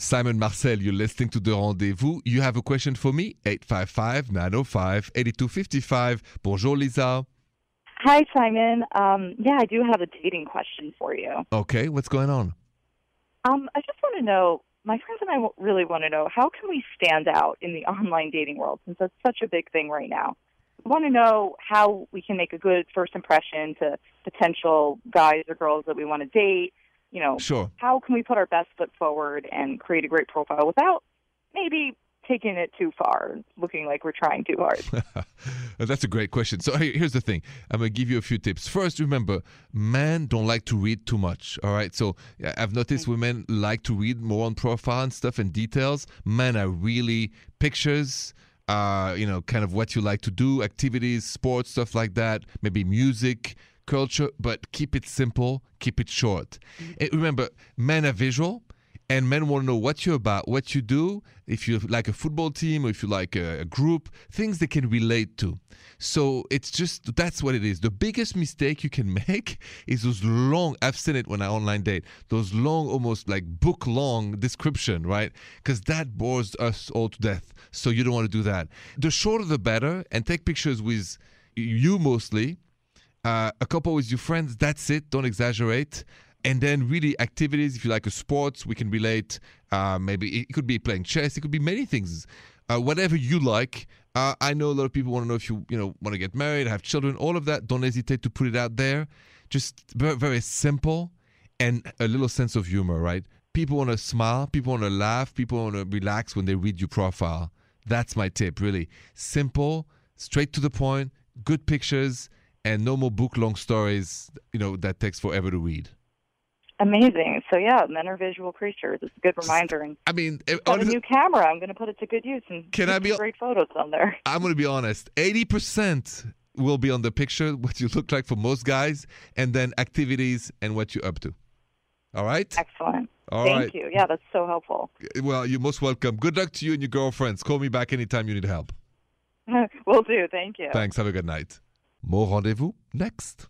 Simon Marcel, you're listening to The Rendezvous. You have a question for me? 855 905 8255. Bonjour, Lisa. Hi, Simon. Um, yeah, I do have a dating question for you. Okay, what's going on? Um, I just want to know, my friends and I really want to know, how can we stand out in the online dating world since that's such a big thing right now? We want to know how we can make a good first impression to potential guys or girls that we want to date. You know, Sure. how can we put our best foot forward and create a great profile without maybe taking it too far, looking like we're trying too hard? That's a great question. So here's the thing. I'm going to give you a few tips. First, remember, men don't like to read too much. All right. So I've noticed women like to read more on profile and stuff and details. Men are really pictures, uh, you know, kind of what you like to do, activities, sports, stuff like that, maybe music, culture, but keep it simple, keep it short. Mm-hmm. And remember, men are visual and men want to know what you're about, what you do, if you like a football team or if you like a, a group, things they can relate to. So it's just that's what it is. The biggest mistake you can make is those long. I've seen it when I online date. Those long, almost like book long description, right? Because that bores us all to death. So you don't want to do that. The shorter the better, and take pictures with you mostly uh, a couple with your friends. That's it. Don't exaggerate. And then really activities. If you like a sports, we can relate. Uh, maybe it could be playing chess. It could be many things. Uh, whatever you like. Uh, I know a lot of people want to know if you you know want to get married, have children, all of that. Don't hesitate to put it out there. Just very very simple and a little sense of humor, right? People want to smile. People want to laugh. People want to relax when they read your profile. That's my tip, really. Simple, straight to the point, good pictures, and no more book long stories, you know, that takes forever to read. Amazing. So yeah, men are visual creatures. It's a good reminder. And I mean, eh, I have a new camera. I'm going to put it to good use and Can I be- great photos on there. I'm going to be honest 80% will be on the picture, what you look like for most guys, and then activities and what you're up to. All right? Excellent. All Thank right. you. Yeah, that's so helpful. Well, you're most welcome. Good luck to you and your girlfriends. Call me back anytime you need help. We'll do. Thank you. Thanks. Have a good night. More rendezvous next.